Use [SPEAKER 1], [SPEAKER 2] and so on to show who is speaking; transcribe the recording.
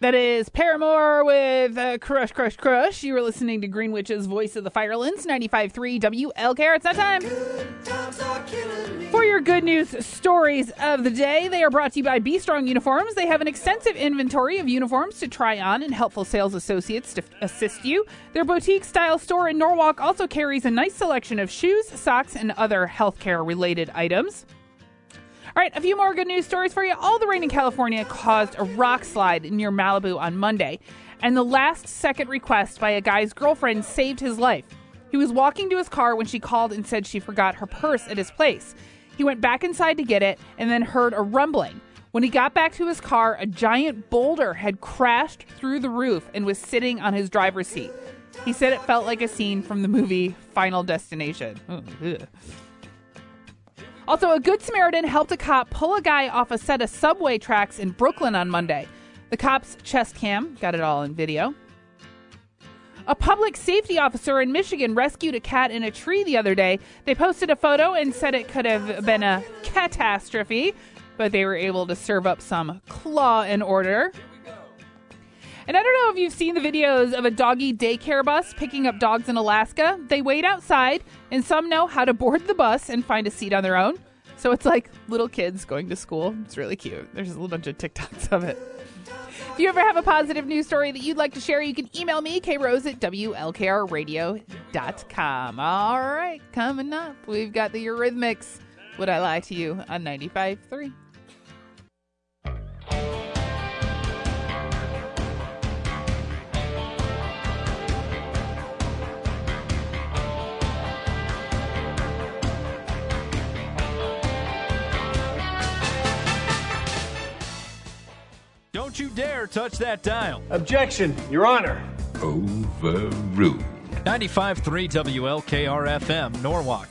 [SPEAKER 1] That is Paramore with uh, Crush, Crush, Crush. You were listening to Greenwich's Voice of the Firelands, 95.3 WLKR. It's that time. For your good news stories of the day, they are brought to you by Be Strong Uniforms. They have an extensive inventory of uniforms to try on and helpful sales associates to assist you. Their boutique style store in Norwalk also carries a nice selection of shoes, socks, and other healthcare related items. All right, a few more good news stories for you. All the rain in California caused a rock slide near Malibu on Monday, and the last second request by a guy's girlfriend saved his life. He was walking to his car when she called and said she forgot her purse at his place. He went back inside to get it and then heard a rumbling. When he got back to his car, a giant boulder had crashed through the roof and was sitting on his driver's seat. He said it felt like a scene from the movie Final Destination. Also, a Good Samaritan helped a cop pull a guy off a set of subway tracks in Brooklyn on Monday. The cop's chest cam got it all in video. A public safety officer in Michigan rescued a cat in a tree the other day. They posted a photo and said it could have been a catastrophe, but they were able to serve up some claw and order. And I don't know if you've seen the videos of a doggy daycare bus picking up dogs in Alaska. They wait outside, and some know how to board the bus and find a seat on their own. So it's like little kids going to school. It's really cute. There's a little bunch of TikToks of it. If you ever have a positive news story that you'd like to share, you can email me, krose at WLKRradio.com. All right, coming up, we've got the Eurythmics. Would I lie to you on 95.3?
[SPEAKER 2] Don't dare touch that dial.
[SPEAKER 3] Objection, Your Honor.
[SPEAKER 4] Overruled.
[SPEAKER 2] 95.3 WLKR FM, Norwalk.